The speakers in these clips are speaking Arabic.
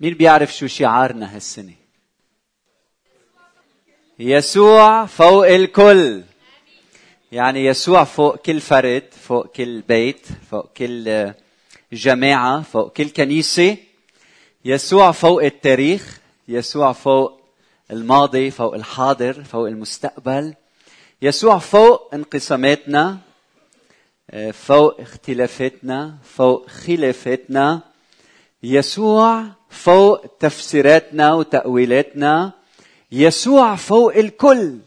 مين بيعرف شو شعارنا هالسنة؟ يسوع فوق الكل. يعني يسوع فوق كل فرد فوق كل بيت فوق كل جماعة فوق كل كنيسة. يسوع فوق التاريخ يسوع فوق الماضي فوق الحاضر فوق المستقبل. يسوع فوق انقساماتنا فوق اختلافاتنا فوق خلافاتنا. يسوع فوق تفسيراتنا وتأويلاتنا. يسوع فوق الكل.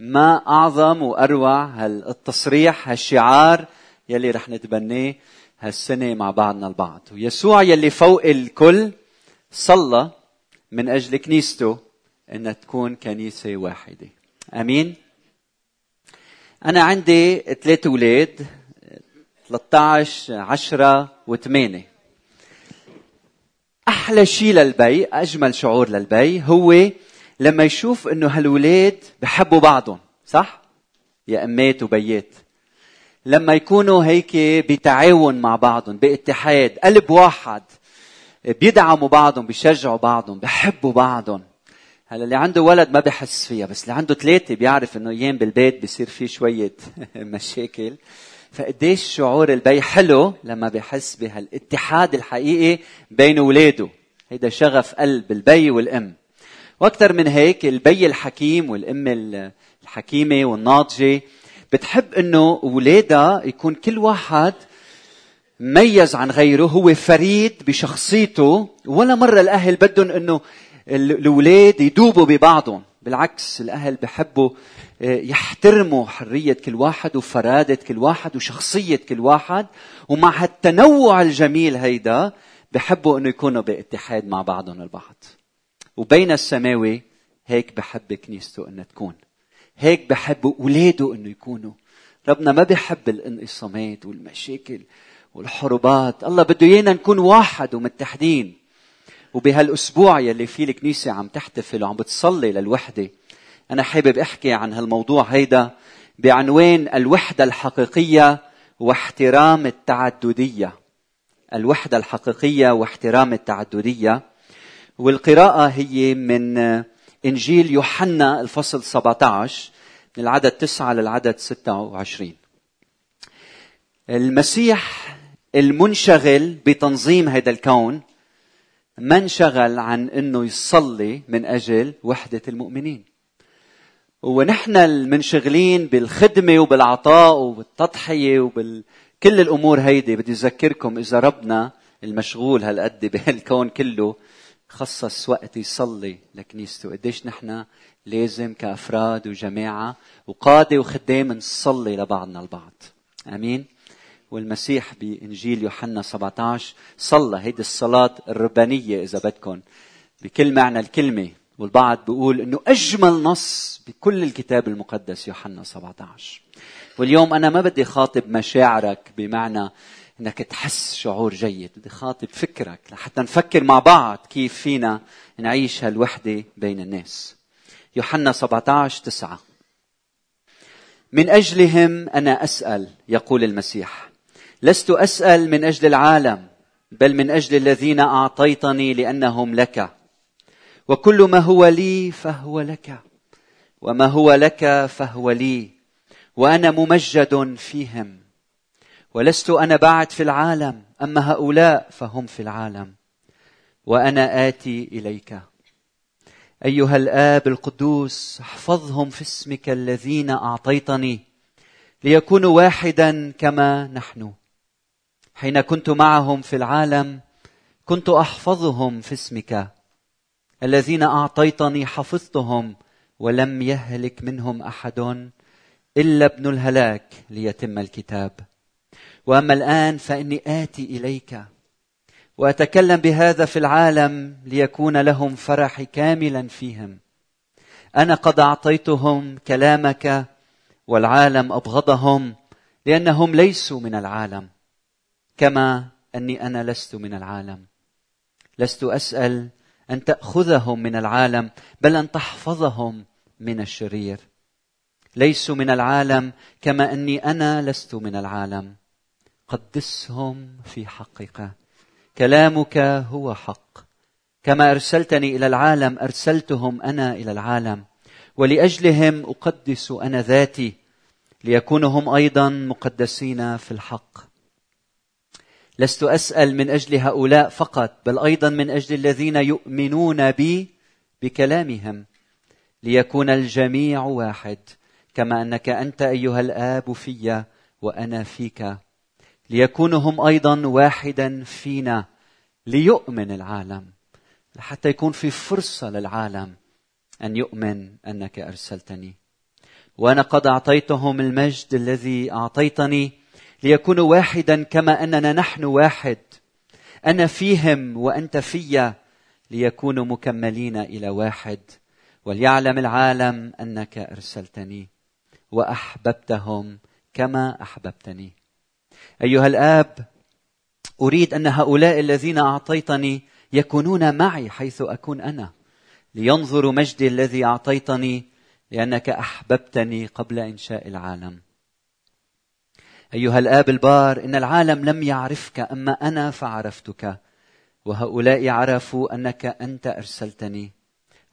ما أعظم وأروع هالتصريح هالشعار يلي رح نتبناه هالسنة مع بعضنا البعض. ويسوع يلي فوق الكل صلى من أجل كنيسته أنها تكون كنيسة واحدة. أمين؟ أنا عندي ثلاث أولاد 13 10 و8 أحلى شيء للبي أجمل شعور للبي هو لما يشوف إنه هالولاد بحبوا بعضهم صح؟ يا امات وبيات لما يكونوا هيك بتعاون مع بعضهم باتحاد قلب واحد بيدعموا بعضهم بيشجعوا بعضهم بحبوا بعضهم. هلا اللي عنده ولد ما بحس فيها بس اللي عنده ثلاثة بيعرف إنه أيام بالبيت بصير في شوية مشاكل. فقديش شعور البي حلو لما بحس بهالاتحاد الحقيقي بين اولاده هيدا شغف قلب البي والأم. وأكثر من هيك البي الحكيم والأم الحكيمة والناضجة بتحب إنه اولادها يكون كل واحد ميز عن غيره هو فريد بشخصيته ولا مرة الأهل بدهم إنه الأولاد يدوبوا ببعضهم. بالعكس الأهل بحبوا آه، يحترموا حرية كل واحد وفرادة كل واحد وشخصية كل واحد. ومع هالتنوع الجميل هيدا بحبوا إنه يكونوا باتحاد مع بعضهم البعض. وبين السماوي هيك بحب كنيسته إنها تكون. هيك بحب اولاده إنه يكونوا. ربنا ما بحب الانقسامات والمشاكل والحروبات. الله بده إيانا نكون واحد ومتحدين. وبهالأسبوع يلي فيه الكنيسة عم تحتفل وعم بتصلي للوحدة أنا حابب أحكي عن هالموضوع هيدا بعنوان الوحدة الحقيقية واحترام التعددية. الوحدة الحقيقية واحترام التعددية. والقراءة هي من إنجيل يوحنا الفصل 17 من العدد 9 للعدد 26 المسيح المنشغل بتنظيم هذا الكون ما انشغل عن إنه يصلي من أجل وحدة المؤمنين. ونحن المنشغلين بالخدمة وبالعطاء وبالتضحية وبال كل الأمور هيدي بدي أذكركم إذا ربنا المشغول هالقد بهالكون كله خصص وقت يصلي لكنيسته. قديش نحن لازم كأفراد وجماعة وقادة وخدام نصلي لبعضنا البعض. أمين؟ والمسيح بإنجيل يوحنا 17 صلى هيدي الصلاة الربانية إذا بدكم بكل معنى الكلمة والبعض بيقول إنه أجمل نص بكل الكتاب المقدس يوحنا 17 واليوم أنا ما بدي خاطب مشاعرك بمعنى إنك تحس شعور جيد بدي خاطب فكرك لحتى نفكر مع بعض كيف فينا نعيش هالوحدة بين الناس. يوحنا 17 9 من أجلهم أنا أسأل يقول المسيح لست أسأل من أجل العالم بل من أجل الذين أعطيتني لأنهم لك. وكل ما هو لي فهو لك وما هو لك فهو لي وأنا ممجد فيهم. ولست أنا بعد في العالم أما هؤلاء فهم في العالم. وأنا آتي إليك. أيها الآب القدوس احفظهم في اسمك الذين أعطيتني ليكونوا واحدا كما نحن. حين كنت معهم في العالم كنت أحفظهم في اسمك. الذين أعطيتني حفظتهم ولم يهلك منهم أحد إلا ابن الهلاك ليتم الكتاب. وأما الآن فإني آتي إليك وأتكلم بهذا في العالم ليكون لهم فرح كاملا فيهم. أنا قد أعطيتهم كلامك والعالم أبغضهم لأنهم ليسوا من العالم. كما أني أنا لست من العالم. لست أسأل أن تأخذهم من العالم بل أن تحفظهم من الشرير. ليسوا من العالم كما أني أنا لست من العالم. قدسهم في حقك. كلامك هو حق. كما أرسلتني إلى العالم أرسلتهم أنا إلى العالم. ولأجلهم أقدس أنا ذاتي ليكونوا هم أيضا مقدسين في الحق. لست أسأل من أجل هؤلاء فقط بل أيضا من أجل الذين يؤمنون بي بكلامهم. ليكون الجميع واحد كما أنك أنت أيها الآب في وأنا فيك. ليكونوا هم أيضا واحدا فينا ليؤمن العالم حتى يكون في فرصة للعالم أن يؤمن أنك أرسلتني. وأنا قد أعطيتهم المجد الذي أعطيتني ليكونوا واحدا كما أننا نحن واحد. أنا فيهم وأنت في ليكونوا مكملين إلى واحد. وليعلم العالم أنك أرسلتني وأحببتهم كما أحببتني. أيها الآب أريد أن هؤلاء الذين أعطيتني يكونون معي حيث أكون أنا. لينظروا مجدي الذي أعطيتني لأنك أحببتني قبل إنشاء العالم. أيها الآب البار إن العالم لم يعرفك أما أنا فعرفتك وهؤلاء عرفوا أنك أنت أرسلتني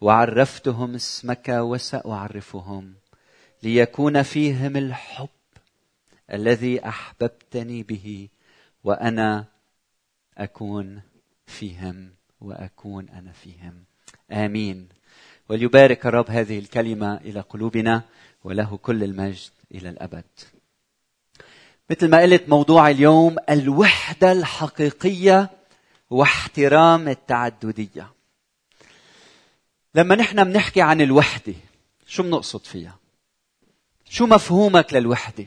وعرفتهم اسمك وسأعرفهم ليكون فيهم الحب الذي أحببتني به وأنا أكون فيهم وأكون أنا فيهم. آمين. وليبارك الرب هذه الكلمة إلى قلوبنا وله كل المجد إلى الأبد. مثل ما قلت موضوع اليوم الوحدة الحقيقية واحترام التعددية. لما نحن بنحكي عن الوحدة شو بنقصد فيها؟ شو مفهومك للوحدة؟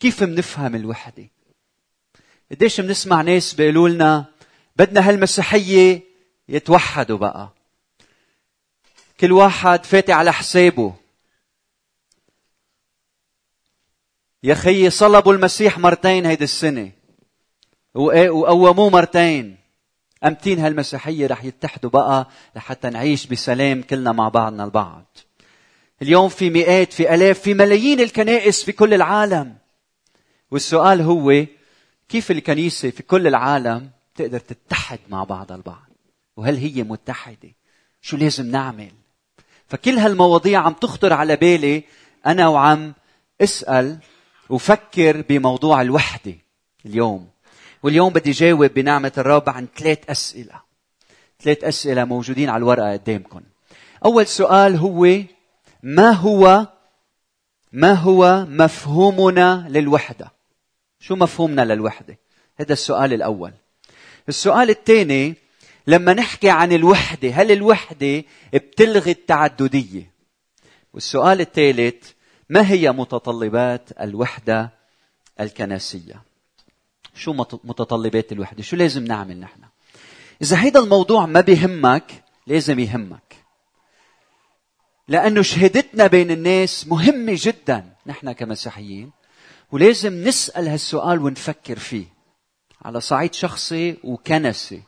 كيف بنفهم الوحدة؟ قديش بنسمع ناس بيقولوا لنا بدنا هالمسيحية يتوحدوا بقى. كل واحد فاتي على حسابه. يا خيي صلبوا المسيح مرتين هيدي السنة. وقوموه مرتين. أمتين هالمسيحية رح يتحدوا بقى لحتى نعيش بسلام كلنا مع بعضنا البعض. اليوم في مئات في ألاف في ملايين الكنائس في كل العالم. والسؤال هو كيف الكنيسة في كل العالم تقدر تتحد مع بعضها البعض؟ وهل هي متحدة؟ شو لازم نعمل؟ فكل هالمواضيع عم تخطر على بالي أنا وعم اسأل وفكر بموضوع الوحدة اليوم. واليوم بدي جاوب بنعمة الرب عن ثلاث أسئلة. ثلاث أسئلة موجودين على الورقة قدامكم. أول سؤال هو ما هو ما هو مفهومنا للوحدة؟ شو مفهومنا للوحدة؟ هذا السؤال الأول. السؤال الثاني لما نحكي عن الوحدة هل الوحدة بتلغي التعددية؟ والسؤال الثالث ما هي متطلبات الوحدة الكنسية؟ شو متطلبات الوحدة؟ شو لازم نعمل نحن؟ إذا هيدا الموضوع ما بيهمك لازم يهمك. لأنه شهادتنا بين الناس مهمة جدا نحن كمسيحيين ولازم نسأل هالسؤال ونفكر فيه. على صعيد شخصي وكنسي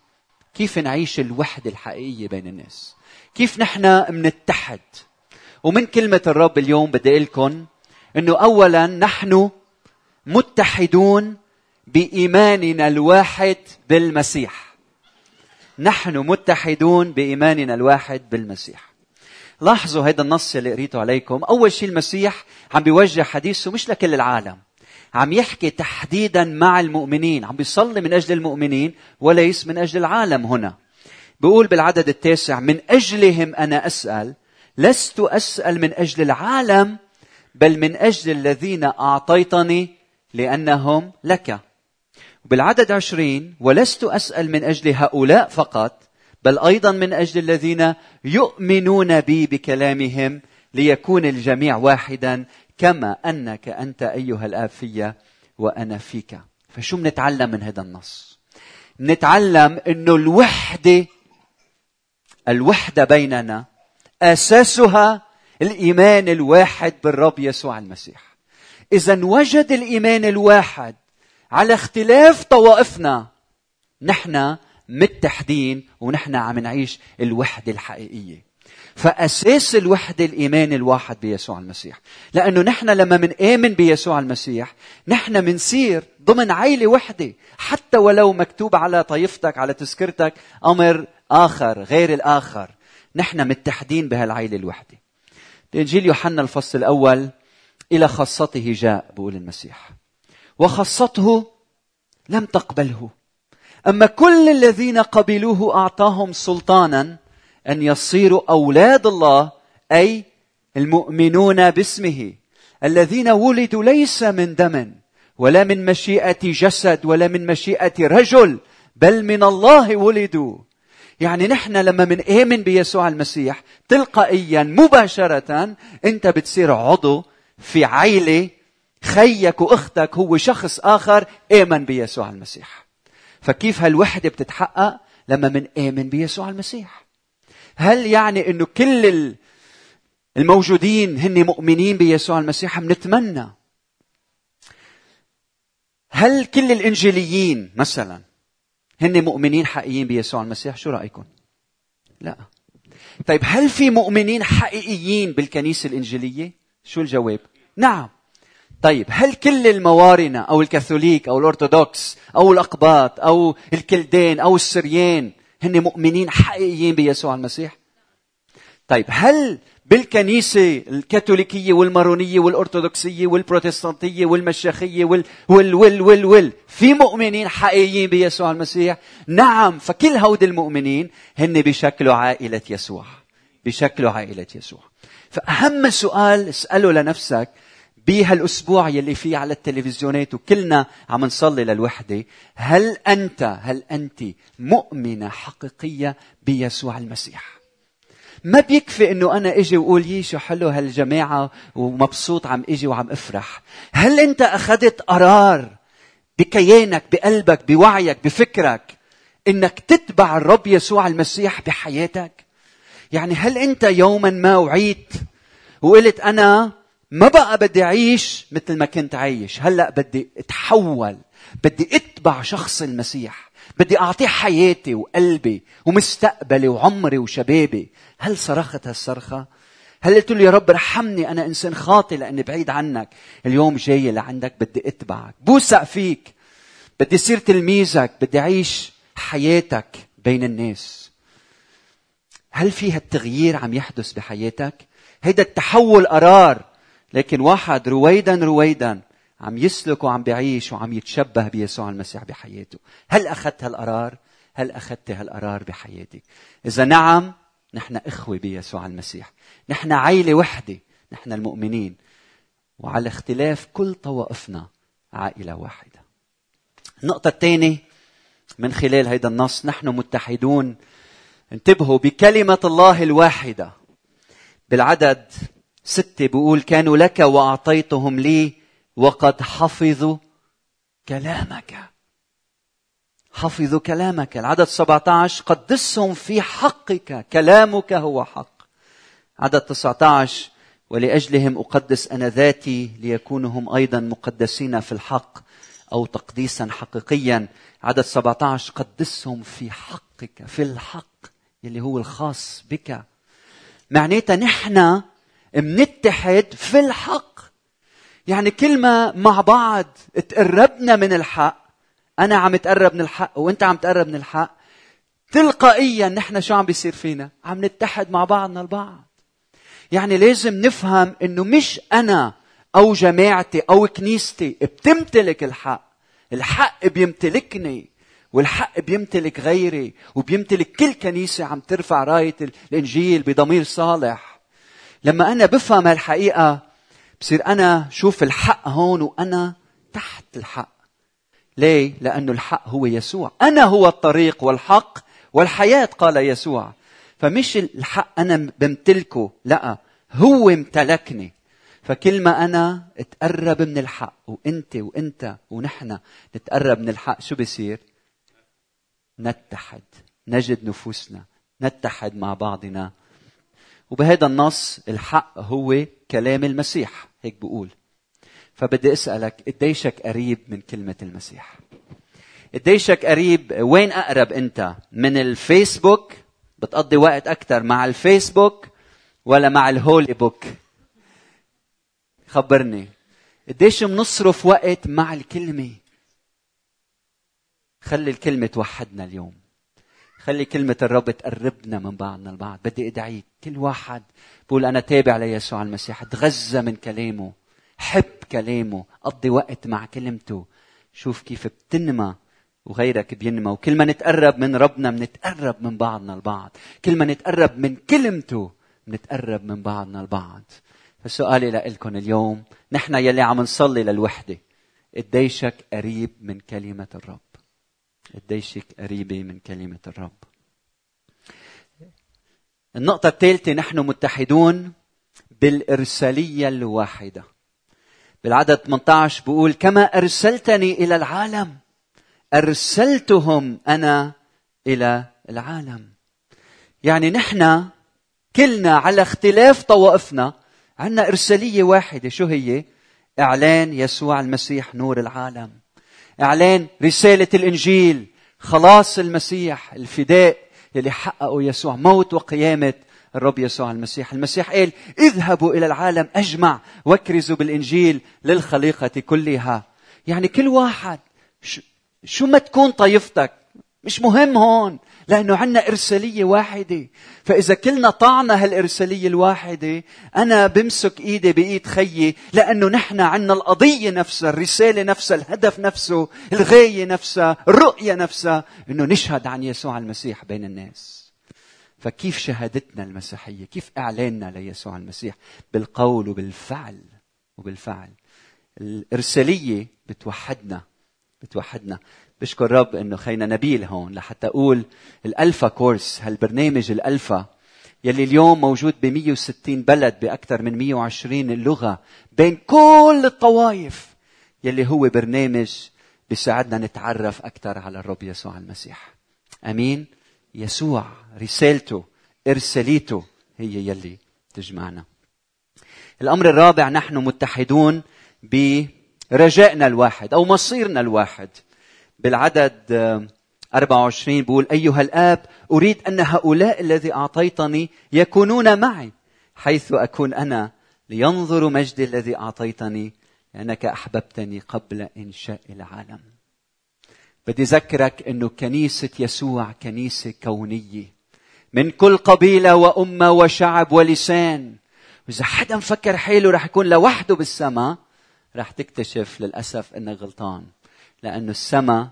كيف نعيش الوحدة الحقيقية بين الناس؟ كيف نحن منتحد؟ ومن كلمة الرب اليوم بدي أقول لكم أنه أولا نحن متحدون بإيماننا الواحد بالمسيح. نحن متحدون بإيماننا الواحد بالمسيح. لاحظوا هذا النص اللي قريته عليكم. أول شيء المسيح عم بيوجه حديثه مش لكل العالم. عم يحكي تحديدا مع المؤمنين. عم بيصلي من أجل المؤمنين وليس من أجل العالم هنا. بيقول بالعدد التاسع من أجلهم أنا أسأل لست أسأل من أجل العالم بل من أجل الذين أعطيتني لأنهم لك. بالعدد عشرين ولست أسأل من أجل هؤلاء فقط بل أيضا من أجل الذين يؤمنون بي بكلامهم ليكون الجميع واحدا كما أنك أنت أيها الاب في وأنا فيك. فشو بنتعلم من هذا النص؟ بنتعلم إنه الوحدة الوحدة بيننا أساسها الإيمان الواحد بالرب يسوع المسيح. إذا وجد الإيمان الواحد على اختلاف طوائفنا نحن متحدين ونحن عم نعيش الوحدة الحقيقية. فأساس الوحدة الإيمان الواحد بيسوع المسيح. لأنه نحن لما منآمن بيسوع المسيح نحن منصير ضمن عيلة وحدة. حتى ولو مكتوب على طائفتك على تذكرتك أمر آخر غير الآخر. نحن متحدين بهالعيلة الوحدة. بإنجيل يوحنا الفصل الأول إلى خاصته جاء بقول المسيح. وخاصته لم تقبله. أما كل الذين قبلوه أعطاهم سلطانا أن يصيروا أولاد الله أي المؤمنون باسمه. الذين ولدوا ليس من دم ولا من مشيئة جسد ولا من مشيئة رجل بل من الله ولدوا. يعني نحن لما منآمن بيسوع المسيح تلقائيا مباشرة أنت بتصير عضو في عيلة خيك وأختك هو شخص آخر آمن بيسوع المسيح. فكيف هالوحدة بتتحقق لما منآمن بيسوع المسيح؟ هل يعني إنه كل الموجودين هن مؤمنين بيسوع المسيح بنتمنى هل كل الإنجيليين مثلا هن مؤمنين حقيقيين بيسوع المسيح؟ شو رأيكم؟ لا. طيب هل في مؤمنين حقيقيين بالكنيسة الإنجيلية؟ شو الجواب؟ نعم. طيب هل كل الموارنة أو الكاثوليك أو الأرثوذكس أو الأقباط أو الكلدين أو السريان هن مؤمنين حقيقيين بيسوع المسيح؟ طيب هل بالكنيسة الكاثوليكية والمارونية والأرثوذكسية والبروتستانتية والمشيخية وال وال وال وال, وال في مؤمنين حقيقيين بيسوع المسيح؟ نعم فكل هود المؤمنين هن بشكل عائلة يسوع بشكل عائلة يسوع فأهم سؤال اسأله لنفسك بهالأسبوع يلي فيه على التلفزيونات وكلنا عم نصلي للوحدة هل أنت هل أنت مؤمنة حقيقية بيسوع المسيح ما بيكفي إنه أنا إجي وأقول يي شو حلو هالجماعة ومبسوط عم إجي وعم أفرح. هل أنت أخذت قرار بكيانك بقلبك بوعيك بفكرك إنك تتبع الرب يسوع المسيح بحياتك؟ يعني هل أنت يوما ما وعيت وقلت أنا ما بقى بدي اعيش مثل ما كنت عايش؟ هلأ بدي أتحول بدي أتبع شخص المسيح بدي أعطيه حياتي وقلبي ومستقبلي وعمري وشبابي. هل صرخت هالصرخة؟ هل قلت له يا رب ارحمني أنا إنسان خاطئ لأني بعيد عنك. اليوم جاي لعندك بدي أتبعك بوثق فيك. بدي صير تلميذك بدي أعيش حياتك بين الناس. هل في هالتغيير عم يحدث بحياتك؟ هيدا التحول قرار. لكن واحد رويدا رويدا عم يسلك وعم بيعيش وعم يتشبه بيسوع المسيح بحياته. هل أخذت هالقرار؟ هل أخذت هالقرار بحياتك؟ إذا نعم نحن إخوة بيسوع المسيح. نحن عيلة وحدة. نحن المؤمنين. وعلى اختلاف كل طوائفنا عائلة واحدة. النقطة الثانية من خلال هذا النص نحن متحدون. انتبهوا بكلمة الله الواحدة. بالعدد ستة بيقول كانوا لك وأعطيتهم لي وقد حفظوا كلامك. حفظوا كلامك. العدد 17 قدسهم في حقك. كلامك هو حق. عدد 19 ولأجلهم أقدس أنا ذاتي ليكونوا هم أيضا مقدسين في الحق أو تقديسا حقيقيا. عدد 17 قدسهم في حقك في الحق اللي هو الخاص بك. معناتها نحن منتحد في الحق. يعني كل ما مع بعض تقربنا من الحق أنا عم اتقرب من الحق وأنت عم تقرب من الحق. تلقائيا نحن شو عم بيصير فينا؟ عم نتحد مع بعضنا البعض. يعني لازم نفهم إنه مش أنا أو جماعتي أو كنيستي بتمتلك الحق. الحق بيمتلكني والحق بيمتلك غيري وبيمتلك كل كنيسة عم ترفع راية الإنجيل بضمير صالح. لما أنا بفهم هالحقيقة بصير أنا شوف الحق هون وأنا تحت الحق. ليه؟ لأنه الحق هو يسوع. أنا هو الطريق والحق والحياة قال يسوع. فمش الحق أنا بمتلكه لا هو امتلكني. فكل ما أنا اتقرب من الحق وأنت وأنت ونحن نتقرب من الحق. شو بصير نتحد نجد نفوسنا نتحد مع بعضنا. وبهذا النص الحق هو كلام المسيح هيك بقول. فبدي أسألك قديشك قريب من كلمة المسيح؟ قديشك قريب؟ وين أقرب أنت؟ من الفيسبوك؟ بتقضي وقت أكثر مع الفيسبوك ولا مع الهولي بوك؟ خبرني. قديش بنصرف وقت مع الكلمة؟ خلي الكلمة توحدنا اليوم. خلي كلمة الرب تقربنا من بعضنا البعض. بدي ادعيك كل واحد. بقول أنا تابع ليسوع المسيح. تغذى من كلامه. حب كلامه قضي وقت مع كلمته. شوف كيف بتنمى وغيرك بينمى. وكل ما نتقرب من ربنا بنتقرب من بعضنا البعض. كل ما نتقرب من كلمته بنتقرب من بعضنا البعض. فسؤالي لكم اليوم نحن يلي عم نصلي للوحدة قديشك قريب من كلمة الرب؟ قديشك قريبة من كلمة الرب؟ النقطة الثالثة نحن متحدون بالإرسالية الواحدة. بالعدد 18 بقول كما أرسلتني إلى العالم. أرسلتهم أنا إلى العالم. يعني نحن كلنا على اختلاف طوائفنا عندنا إرسالية واحدة. شو هي؟ إعلان يسوع المسيح نور العالم. إعلان رسالة الإنجيل خلاص المسيح الفداء يلي حققه يسوع موت وقيامة. الرب يسوع المسيح. المسيح قال اذهبوا إلى العالم أجمع واكرزوا بالإنجيل للخليقة كلها. يعني كل واحد شو ما تكون طائفتك مش مهم هون لأنه عندنا إرسالية واحدة. فإذا كلنا طعنا هالإرسالية الواحدة أنا بمسك إيدي بإيد خيي لأنه نحن عندنا القضية نفسها الرسالة نفسها الهدف نفسه الغاية نفسها الرؤية نفسها أنه نشهد عن يسوع المسيح بين الناس. فكيف شهادتنا المسيحية؟ كيف إعلاننا ليسوع المسيح؟ بالقول وبالفعل وبالفعل. الإرسالية بتوحدنا بتوحدنا. بشكر رب إنه خينا نبيل هون لحتى أقول الألفا كورس هالبرنامج الألفا يلي اليوم موجود ب 160 بلد بأكثر من 120 لغة بين كل الطوائف يلي هو برنامج بيساعدنا نتعرف أكثر على الرب يسوع المسيح. آمين؟ يسوع رسالته إرساليته هي يلي تجمعنا. الأمر الرابع نحن متحدون برجائنا الواحد أو مصيرنا الواحد. بالعدد 24 بيقول أيها الآب أريد أن هؤلاء الذي أعطيتني يكونون معي حيث أكون أنا لينظروا مجدي الذي أعطيتني لأنك أحببتني قبل إنشاء العالم. بدي أذكرك أنه كنيسة يسوع كنيسة كونية. من كل قبيلة وأمة وشعب ولسان. وإذا حدا مفكر حاله رح يكون لوحده بالسماء رح تكتشف للأسف أنك غلطان. لأنه السماء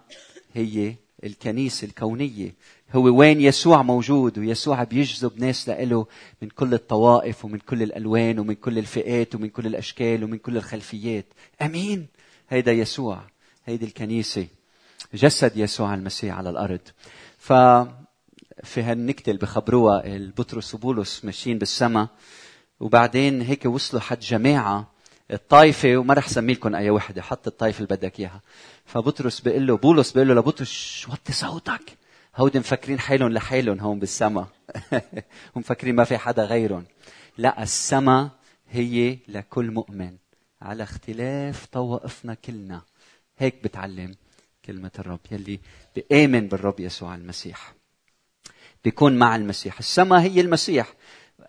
هي الكنيسة الكونية. هو وين يسوع موجود؟ ويسوع بيجذب ناس لإله من كل الطوائف ومن كل الألوان ومن كل الفئات ومن كل الأشكال ومن كل الخلفيات. أمين. هيدا يسوع. هيدي الكنيسة. جسد يسوع المسيح على الأرض. ف في هالنكتة اللي بخبروها البطرس وبولس ماشيين بالسماء وبعدين هيك وصلوا حد جماعة الطائفة وما رح سمي لكم أي وحدة حط الطائفة اللي بدك إياها. فبطرس بيقول له بولس بيقول له لبطرس وطي صوتك؟ هودي مفكرين حالهم لحالهم هون بالسما. ومفكرين ما في حدا غيرهم. لا السما هي لكل مؤمن على اختلاف طوائفنا كلنا. هيك بتعلم. كلمة الرب. يلي بآمن بالرب يسوع المسيح. بيكون مع المسيح. السما هي المسيح.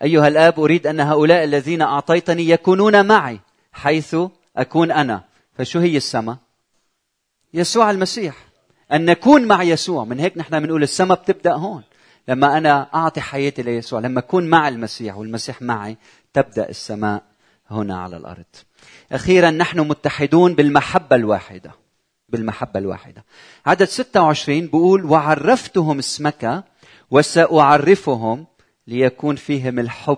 أيها الآب أريد أن هؤلاء الذين أعطيتني يكونون معي حيث أكون أنا. فشو هي السما يسوع المسيح. أن نكون مع يسوع. من هيك نحن بنقول السما بتبدأ هون. لما أنا أعطي حياتي ليسوع لما أكون مع المسيح والمسيح معي تبدأ السماء هنا على الأرض. أخيرا نحن متحدون بالمحبة الواحدة. بالمحبة الواحدة. عدد 26 بيقول وعرفتهم اسمك وسأعرفهم ليكون فيهم الحب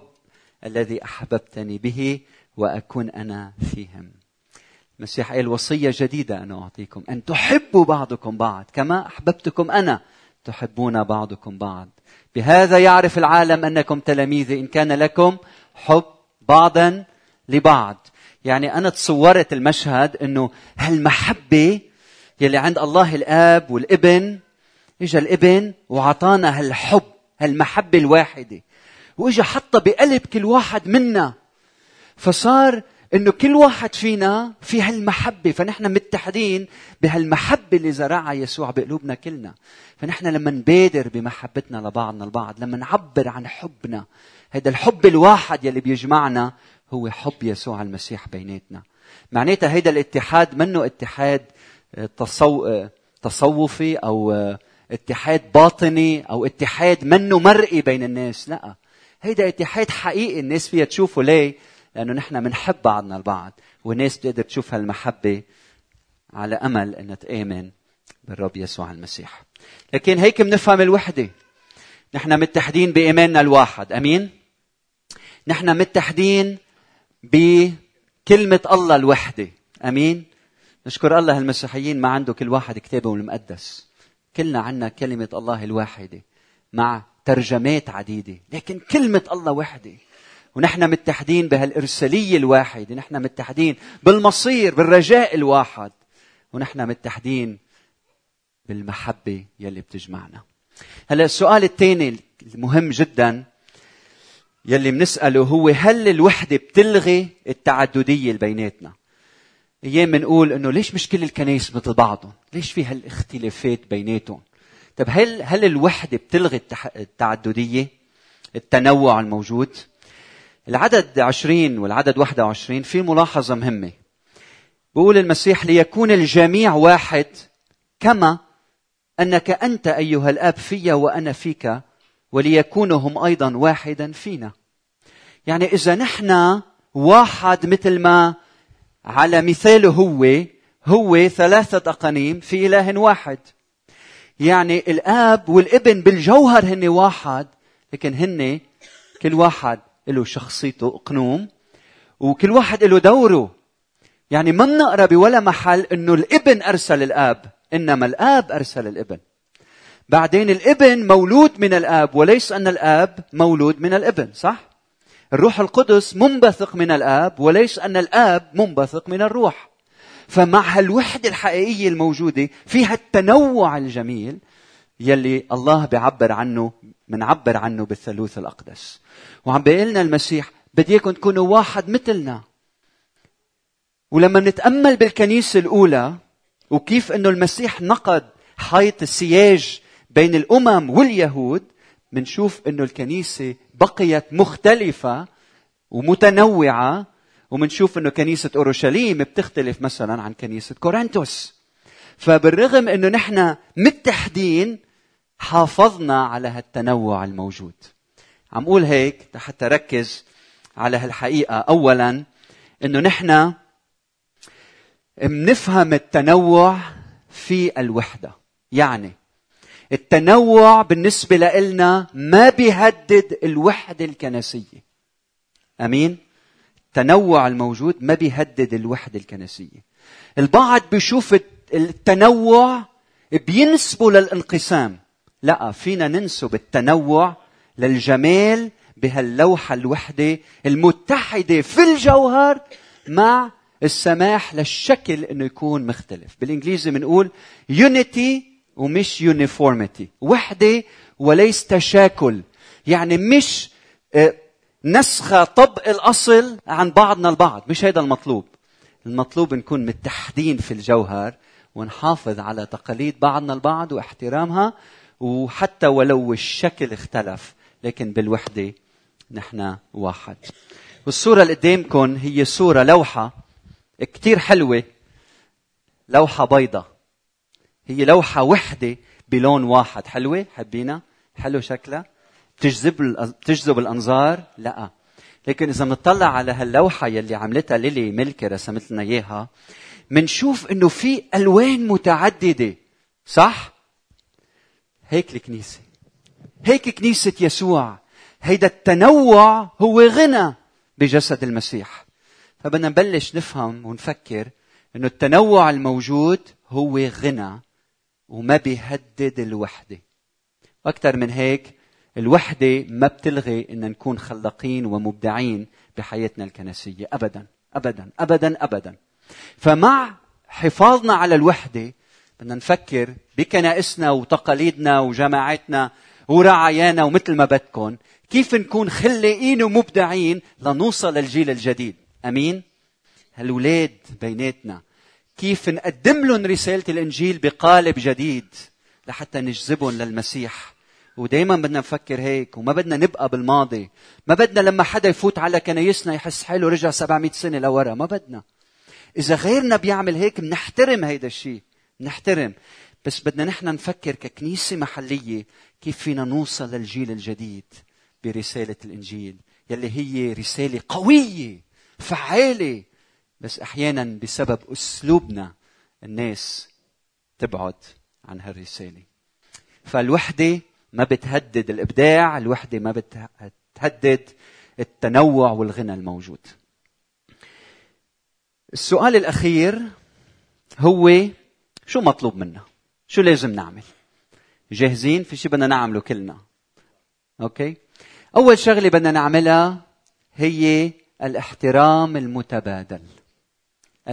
الذي أحببتني به وأكون أنا فيهم. المسيح قال وصية جديدة أنا أعطيكم أن تحبوا بعضكم بعض كما أحببتكم أنا تحبون بعضكم بعض. بهذا يعرف العالم أنكم تلاميذي إن كان لكم حب بعضا لبعض. يعني أنا تصورت المشهد أنه هالمحبة يلي عند الله الآب والابن إجا الابن وعطانا هالحب هالمحبة الواحدة وإجا حطها بقلب كل واحد منا. فصار إنه كل واحد فينا في هالمحبة فنحن متحدين بهالمحبة اللي زرعها يسوع بقلوبنا كلنا. فنحن لما نبادر بمحبتنا لبعضنا البعض لما نعبر عن حبنا هذا الحب الواحد يلي بيجمعنا هو حب يسوع المسيح بيناتنا. معناتها هيدا الاتحاد منه اتحاد تصوفي أو اتحاد باطني أو اتحاد منه مرئي بين الناس. لا. هيدا اتحاد حقيقي الناس فيها تشوفه ليه؟ لأنه نحن بنحب بعضنا البعض والناس بتقدر تشوف هالمحبة على أمل انها تآمن بالرب يسوع المسيح. لكن هيك بنفهم الوحدة. نحن متحدين بإيماننا الواحد. أمين؟ نحن متحدين بكلمة الله الوحدة. أمين؟ نشكر الله المسيحيين ما عنده كل واحد كتابه المقدس. كلنا عنا كلمة الله الواحدة مع ترجمات عديدة لكن كلمة الله وحدة. ونحن متحدين بهالإرسالية الواحدة نحن متحدين بالمصير بالرجاء الواحد ونحن متحدين بالمحبة يلي بتجمعنا. هلا السؤال الثاني المهم جدا يلي بنسأله هو هل الوحدة بتلغي التعددية اللي بيناتنا؟ أيام بنقول إنه ليش مش كل الكنائس مثل بعضهم؟ ليش في هالاختلافات بيناتهم؟ طب هل هل الوحدة بتلغي التعددية؟ التنوع الموجود؟ العدد 20 والعدد 21 في ملاحظة مهمة. بقول المسيح ليكون الجميع واحد كما أنك أنت أيها الأب في وأنا فيك وليكونوا هم أيضا واحدا فينا. يعني إذا نحن واحد مثل ما على مثاله هو هو ثلاثة أقانيم في إله واحد. يعني الآب والابن بالجوهر هن واحد لكن هن كل واحد له شخصيته أقنوم وكل واحد له دوره. يعني ما بنقرأ بولا محل إنه الابن أرسل الآب إنما الآب أرسل الابن. بعدين الابن مولود من الآب وليس أن الآب مولود من الابن صح؟ الروح القدس منبثق من الآب وليس أن الآب منبثق من الروح. فمع هالوحدة الحقيقية الموجودة فيها التنوع الجميل يلي الله بيعبر عنه منعبر عنه بالثالوث الأقدس. وعم بيقول لنا المسيح بدي إياكم تكونوا واحد مثلنا. ولما نتأمل بالكنيسة الأولى وكيف إنه المسيح نقد حيط السياج بين الأمم واليهود منشوف إنه الكنيسة بقيت مختلفة ومتنوعة ومنشوف إنه كنيسة أورشليم بتختلف مثلا عن كنيسة كورنثوس. فبالرغم إنه نحن متحدين حافظنا على هالتنوع الموجود. عم أقول هيك حتى ركز على هالحقيقة. اولا إنه نحن منفهم التنوع في الوحدة. يعني التنوع بالنسبة لنا ما بيهدد الوحدة الكنسية. أمين؟ التنوع الموجود ما بيهدد الوحدة الكنسية. البعض بيشوف التنوع بينسبه للانقسام. لا فينا ننسب التنوع للجمال بهاللوحة الوحدة المتحدة في الجوهر مع السماح للشكل إنه يكون مختلف. بالإنجليزي بنقول unity ومش يونيفورميتي وحدة وليس تشاكل. يعني مش آه، نسخة طبق الأصل عن بعضنا البعض. مش هذا المطلوب. المطلوب نكون متحدين في الجوهر ونحافظ على تقاليد بعضنا البعض واحترامها وحتى ولو الشكل اختلف لكن بالوحدة نحن واحد. والصورة اللي قدامكم هي صورة لوحة كتير حلوة. لوحة بيضة. هي لوحة وحدة بلون واحد. حلوة؟ حبينا؟ حلو شكلها. بتجذب بتجذب الأنظار؟ لا. لكن إذا بنطلع على هاللوحة يلي عملتها ليلي ملكي رسمت لنا إياها منشوف إنه في ألوان متعددة. صح؟ هيك الكنيسة. هيك كنيسة يسوع. هيدا التنوع هو غنى بجسد المسيح. فبدنا نبلش نفهم ونفكر إنه التنوع الموجود هو غنى وما بيهدد الوحدة. وأكثر من هيك الوحدة ما بتلغي إن نكون خلاقين ومبدعين بحياتنا الكنسية. ابدا ابدا ابدا ابدا. فمع حفاظنا على الوحدة بدنا نفكر بكنائسنا وتقاليدنا وجماعتنا ورعايانا ومثل ما بدكم كيف نكون خلاقين ومبدعين لنوصل للجيل الجديد. أمين؟ هالولاد بيناتنا كيف نقدم لهم رسالة الإنجيل بقالب جديد لحتى نجذبهم للمسيح. ودايما بدنا نفكر هيك وما بدنا نبقى بالماضي. ما بدنا لما حدا يفوت على كنايسنا يحس حاله رجع 700 سنة لورا. ما بدنا. إذا غيرنا بيعمل هيك بنحترم هيدا الشيء بنحترم بس بدنا نحن نفكر ككنيسة محلية كيف فينا نوصل للجيل الجديد برسالة الإنجيل يلي هي رسالة قوية فعالة بس أحيانا بسبب أسلوبنا الناس تبعد عن هالرسالة. فالوحدة ما بتهدد الإبداع الوحدة ما بتهدد التنوع والغنى الموجود. السؤال الأخير هو شو مطلوب منا؟ شو لازم نعمل؟ جاهزين؟ في شيء بدنا نعمله كلنا. أوكي؟ أول شغلة بدنا نعملها هي الاحترام المتبادل.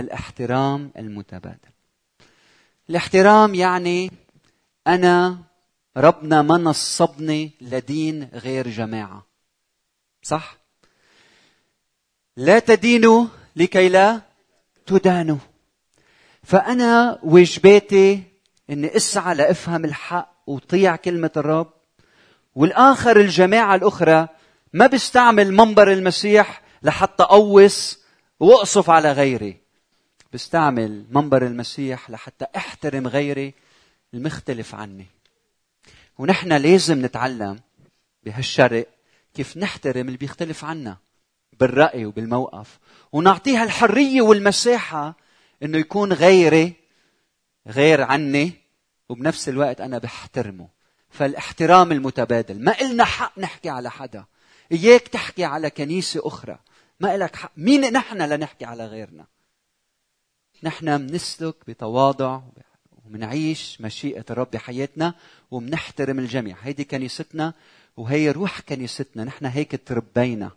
الاحترام المتبادل. الاحترام يعني أنا ربنا ما نصبني لدين غير جماعة. صح؟ لا تدينوا لكي لا تدانوا. فأنا واجباتي اني اسعى لأفهم الحق وطيع كلمة الرب. والآخر الجماعة الأخرى ما بستعمل منبر المسيح لحتى اوص وأقصف على غيري. بستعمل منبر المسيح لحتى احترم غيري المختلف عني. ونحن لازم نتعلم بهالشرق كيف نحترم اللي بيختلف عنا بالرأي وبالموقف. ونعطيها الحرية والمساحة إنه يكون غيري غير عني وبنفس الوقت أنا بحترمه. فالاحترام المتبادل. ما إلنا حق نحكي على حدا. إياك تحكي على كنيسة أخرى. ما إلك حق. مين نحن لنحكي على غيرنا؟ نحن بنسلك بتواضع ومنعيش مشيئة الرب بحياتنا ومنحترم الجميع. هيدي كنيستنا وهي روح كنيستنا. نحن هيك تربينا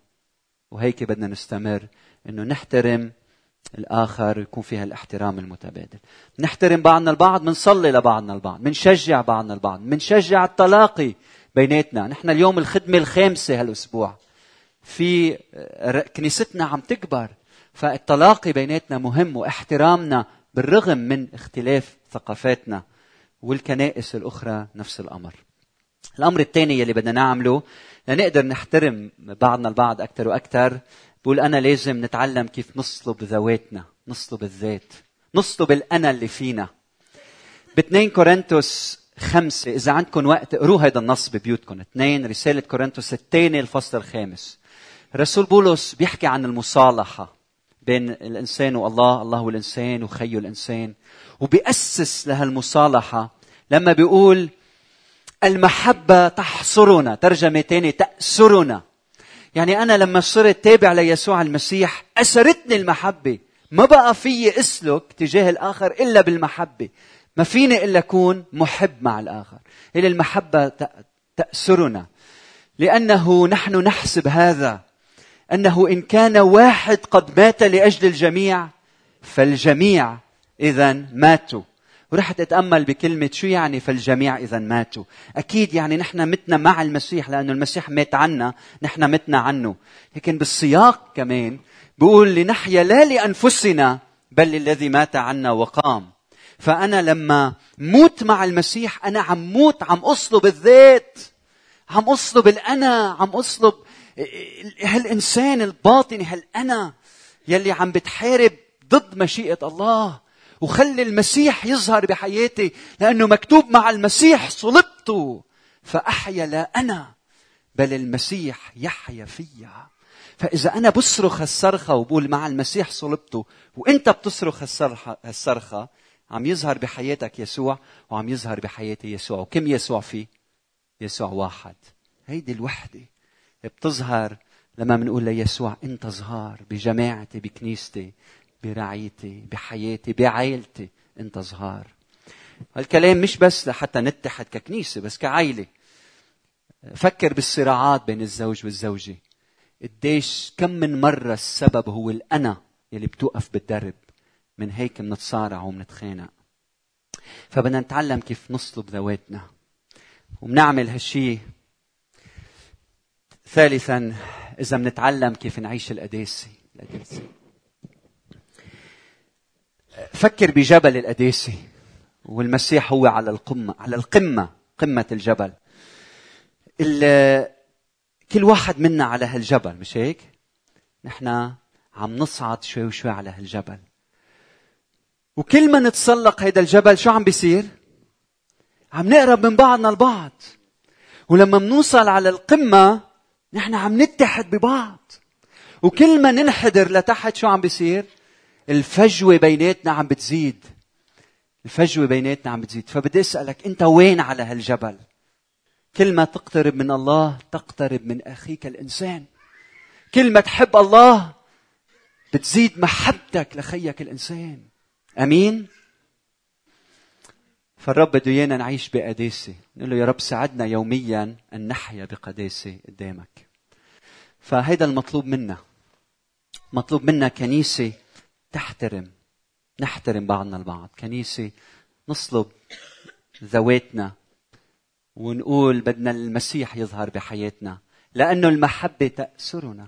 وهيك بدنا نستمر إنه نحترم الآخر يكون فيها الاحترام المتبادل. نحترم بعضنا البعض بنصلي لبعضنا البعض بنشجع بعضنا البعض بنشجع التلاقي بيناتنا. نحن اليوم الخدمة الخامسة هالأسبوع. في كنيستنا عم تكبر. فالتلاقي بيناتنا مهم واحترامنا بالرغم من اختلاف ثقافاتنا والكنائس الأخرى نفس الأمر. الأمر الثاني يلي بدنا نعمله لنقدر نحترم بعضنا البعض أكثر وأكثر بقول أنا لازم نتعلم كيف نصلب ذواتنا نصلب الذات نصلب الأنا اللي فينا. ب 2 كورنثوس خمسة إذا عندكم وقت اقروا هذا النص ببيوتكم. اثنين رسالة كورنثوس الثاني الفصل الخامس. رسول بولس بيحكي عن المصالحة. بين الإنسان والله. الله والإنسان وخيه الإنسان. وبيأسس لهالمصالحة لما بيقول المحبة تحصرنا. ترجمة تانية. تأسرنا. يعني أنا لما صرت تابع ليسوع المسيح أسرتني المحبة. ما بقى في أسلك تجاه الآخر إلا بالمحبة. ما فيني إلا أكون محب مع الآخر. إلى المحبة تأسرنا. لأنه نحن نحسب هذا. أنه إن كان واحد قد مات لأجل الجميع فالجميع إذا ماتوا. ورحت اتامل بكلمة شو يعني فالجميع اذا ماتوا؟ أكيد يعني نحن متنا مع المسيح لأنه المسيح مات عنا نحن متنا عنه. لكن بالسياق كمان بيقول لنحيا لا لأنفسنا بل للذي مات عنا وقام. فأنا لما موت مع المسيح أنا عم موت عم اصلب الذات عم اصلب الانا عم اصلب هالإنسان الباطني هالأنا يلي عم بتحارب ضد مشيئة الله وخلي المسيح يظهر بحياتي لأنه مكتوب مع المسيح صلبت فأحيا لا أنا بل المسيح يحيا فيا. فإذا أنا بصرخ الصرخة وبقول مع المسيح صلبت وأنت بتصرخ الصرخة, الصرخة عم يظهر بحياتك يسوع وعم يظهر بحياتي يسوع. وكم يسوع فيه؟ يسوع واحد. هيدي الوحدة. بتظهر لما بنقول ليسوع انت ظهار بجماعتي بكنيستي برعيتي بحياتي بعائلتي انت ظهار. هالكلام مش بس لحتى نتحد ككنيسة بس كعائلة. فكر بالصراعات بين الزوج والزوجة. قديش كم من مرة السبب هو الأنا يلي بتوقف بالدرب. من هيك بنتصارع وبنتخانق فبدنا نتعلم كيف نصلب ذواتنا. وبنعمل هالشي ثالثا إذا بنتعلم كيف نعيش القداسة القداسة فكر بجبل القداسة والمسيح هو على القمة على القمة قمة الجبل. كل واحد منا على هالجبل مش هيك؟ نحن عم نصعد شوي وشوي على هالجبل. وكل ما نتسلق هيدا الجبل شو عم بيصير؟ عم نقرب من بعضنا البعض ولما منوصل على القمة نحن عم نتحد ببعض. وكل ما ننحدر لتحت شو عم بيصير؟ الفجوة بيناتنا عم بتزيد. الفجوة بيناتنا عم بتزيد. فبدي أسألك أنت وين على هالجبل؟ كل ما تقترب من الله تقترب من أخيك الإنسان. كل ما تحب الله بتزيد محبتك لخيك الإنسان. أمين؟ فالرب بده إيانا نعيش بقداسة. نقول له يا رب ساعدنا يوميا أن نحيا بقداسة قدامك. فهيدا المطلوب منا. مطلوب منا كنيسة تحترم. نحترم بعضنا البعض. كنيسة نصلب ذواتنا ونقول بدنا المسيح يظهر بحياتنا. لأنه المحبة تاسرنا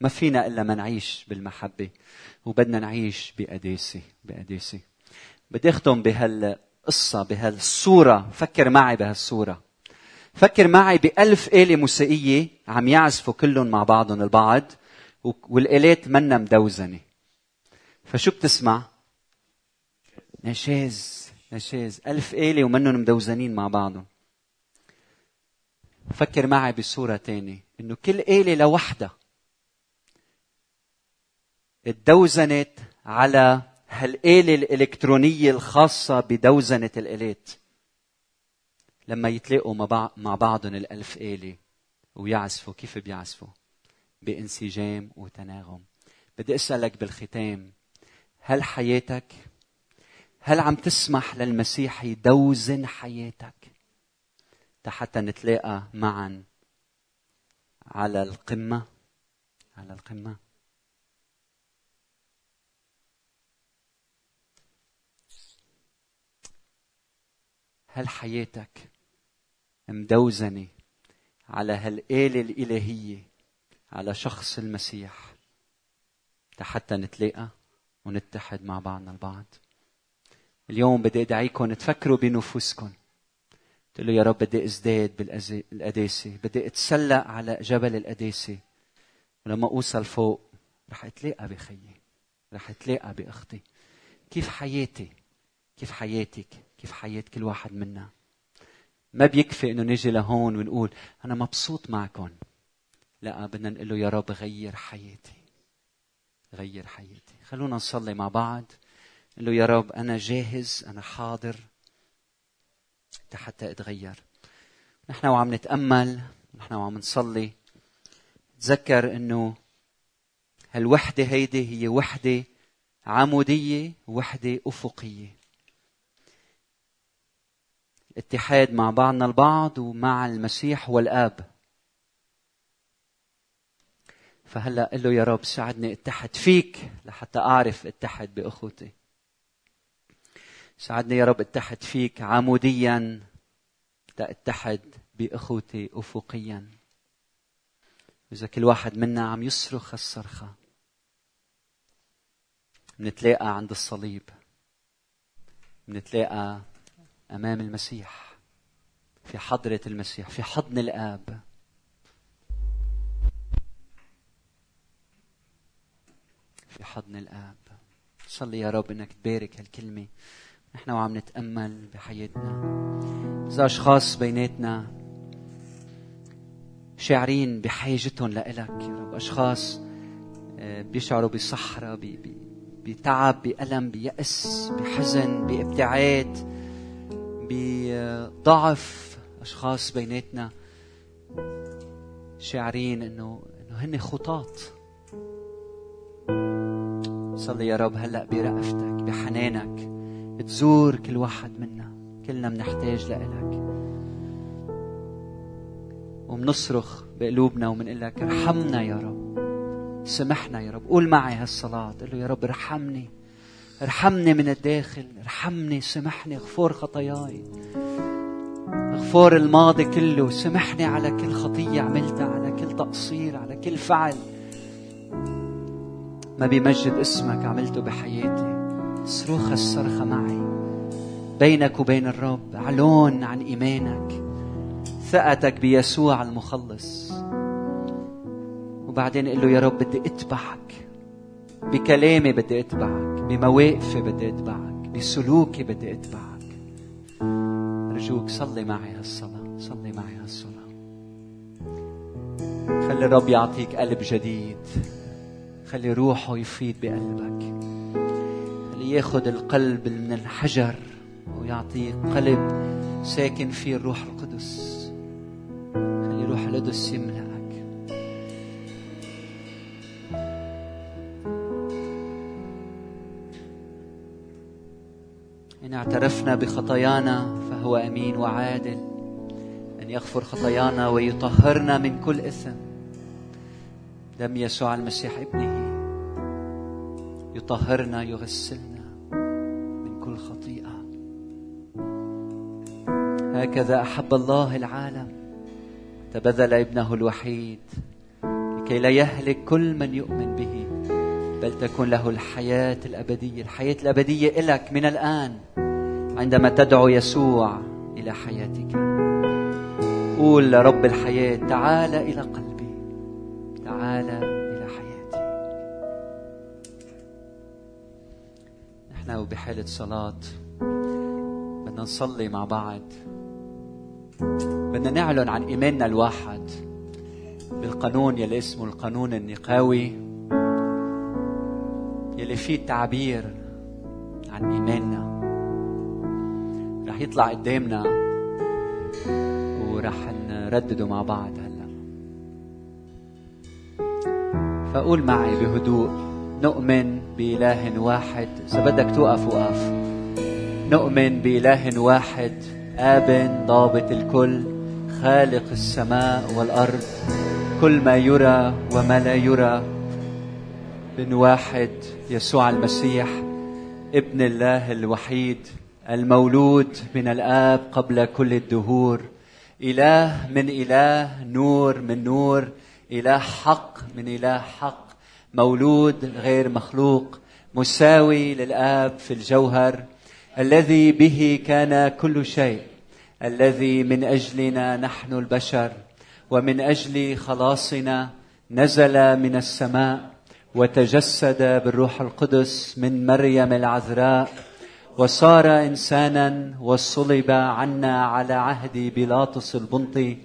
ما فينا إلا ما نعيش بالمحبة. وبدنا نعيش بقداسة. بقداسة. بدي أختم بهال قصة بهالصورة فكر معي بهالصورة. فكر معي بألف آلة موسيقية عم يعزفوا كلهم مع بعضهم البعض والآلات منا مدوزنة. فشو بتسمع؟ نشاز. نشاز. ألف آلة ومنهم مدوزنين مع بعضهم. فكر معي بصورة تانية. إنه كل آلة لوحدها اتدوزنت على هالآلة الإلكترونية الخاصة بدوزنة الآلات. لما يتلاقوا مع بعضهم الألف آلة ويعزفوا كيف بيعزفوا؟ بانسجام وتناغم. بدي أسألك بالختام هل حياتك هل عم تسمح للمسيح يدوزن حياتك حتى نتلاقى معا على القمة؟ على القمة؟ هل حياتك مدوزنة على هالآلة الإلهية على شخص المسيح حتى نتلاقى ونتحد مع بعضنا البعض؟ اليوم بدي أدعيكم تفكروا بنفوسكم. له يا رب بدي أزداد بالقداسة بدي أتسلق على جبل القداسة. ولما أوصل فوق رح أتلاقى بخيي. رح أتلاقى بأختي. كيف حياتي؟ كيف حياتك؟ كيف حياة كل واحد منا. ما بيكفي إنه نجي لهون ونقول أنا مبسوط معكم. لا بدنا نقول له يا رب غير حياتي. غير حياتي. خلونا نصلي مع بعض. نقول له يا رب أنا جاهز أنا حاضر. حتى أتغير. نحن وعم نتأمل نحن وعم نصلي. تذكر إنه هالوحدة هيدي هي وحدة عمودية وحدة أفقية. اتحاد مع بعضنا البعض ومع المسيح والآب. فهلا قل له يا رب ساعدني اتحد فيك لحتى أعرف اتحد بأخوتي. ساعدني يا رب اتحد فيك عموديا اتحد بأخوتي افقيا. إذا كل واحد منا عم يصرخ الصرخه منتلاقى عند الصليب منتلاقى أمام المسيح في حضرة المسيح في حضن الآب. في حضن الآب. صلي يا رب إنك تبارك هالكلمة. نحن وعم نتأمل بحياتنا. إذا أشخاص بيناتنا شاعرين بحاجتهم لإلك يا رب. أشخاص آه، بيشعروا بصحراء بتعب بألم بيأس بحزن بابتعاد بضعف أشخاص بيناتنا شاعرين إنه إنه هن خطاط. صلي يا رب هلأ برأفتك بحنانك تزور كل واحد منا. كلنا بنحتاج لإلك. ومنصرخ بقلوبنا ومنقول لك ارحمنا يا رب. سمحنا يا رب. قول معي هالصلاة. قل له يا رب ارحمني. ارحمني من الداخل ارحمني سمحني اغفر خطاياي. اغفر الماضي كله سمحني على كل خطية عملتها على كل تقصير على كل فعل ما بيمجد اسمك عملته بحياتي. صروخ الصرخة معي. بينك وبين الرب علون عن إيمانك. ثقتك بيسوع المخلص. وبعدين قل له يا رب بدي أتبعك. بكلامي بدي أتبعك بمواقفي بدي أتبعك بسلوكي بدي أتبعك. أرجوك صلي معي هالصلاة صلي معي هالصلاة. خلي الرب يعطيك قلب جديد. خلي روحه يفيد بقلبك. خلي ياخذ القلب من الحجر ويعطيك قلب ساكن فيه الروح القدس. خلي روح القدس يملأ. إن اعترفنا بخطايانا فهو أمين وعادل. أن يغفر خطايانا ويطهرنا من كل إثم. دم يسوع المسيح ابنه يطهرنا يغسلنا من كل خطيئة. هكذا أحب الله العالم. تبذل ابنه الوحيد لكي لا يهلك كل من يؤمن به. بل تكون له الحياة الأبدية الحياة الأبدية لك من الآن عندما تدعو يسوع إلى حياتك. قول لرب الحياة تعال إلى قلبي. تعال إلى حياتي. نحن بحالة صلاة بدنا نصلي مع بعض. بدنا نعلن عن إيماننا الواحد بالقانون يلي اسمه القانون النقاوي. يلي فيه تعبير عن إيماننا. رح يطلع قدامنا ورح نردده مع بعض هلا. فقول معي بهدوء نؤمن بإله واحد. إذا بدك توقف وقف. نؤمن بإله واحد آب ضابط الكل خالق السماء والأرض. كل ما يرى وما لا يرى. بن واحد يسوع المسيح ابن الله الوحيد المولود من الآب قبل كل الدهور. إله من إله نور من نور. إله حق من إله حق. مولود غير مخلوق. مساوي للآب في الجوهر. الذي به كان كل شيء. الذي من أجلنا نحن البشر. ومن أجل خلاصنا نزل من السماء. وتجسد بالروح القدس من مريم العذراء وصار إنسانا وصلب عنا على عهد بيلاطس البنطي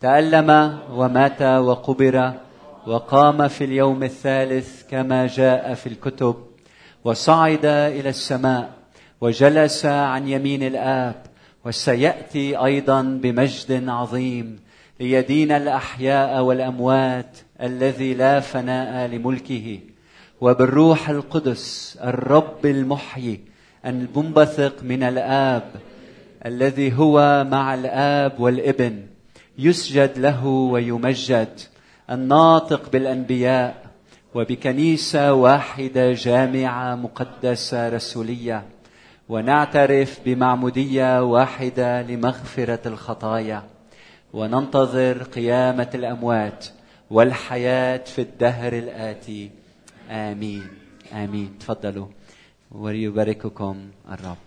تألم ومات وقبر وقام في اليوم الثالث كما جاء في الكتب وصعد إلى السماء وجلس عن يمين الآب وسيأتي أيضا بمجد عظيم ليدين الأحياء والأموات الذي لا فناء لملكه وبالروح القدس الرب المحيي المنبثق من الآب الذي هو مع الآب والابن يسجد له ويمجد الناطق بالأنبياء وبكنيسة واحدة جامعة مقدسة رسولية ونعترف بمعمودية واحدة لمغفرة الخطايا وننتظر قيامة الأموات والحياة في الدهر الآتي. آمين. آمين. تفضلوا. وليبارككم الرب.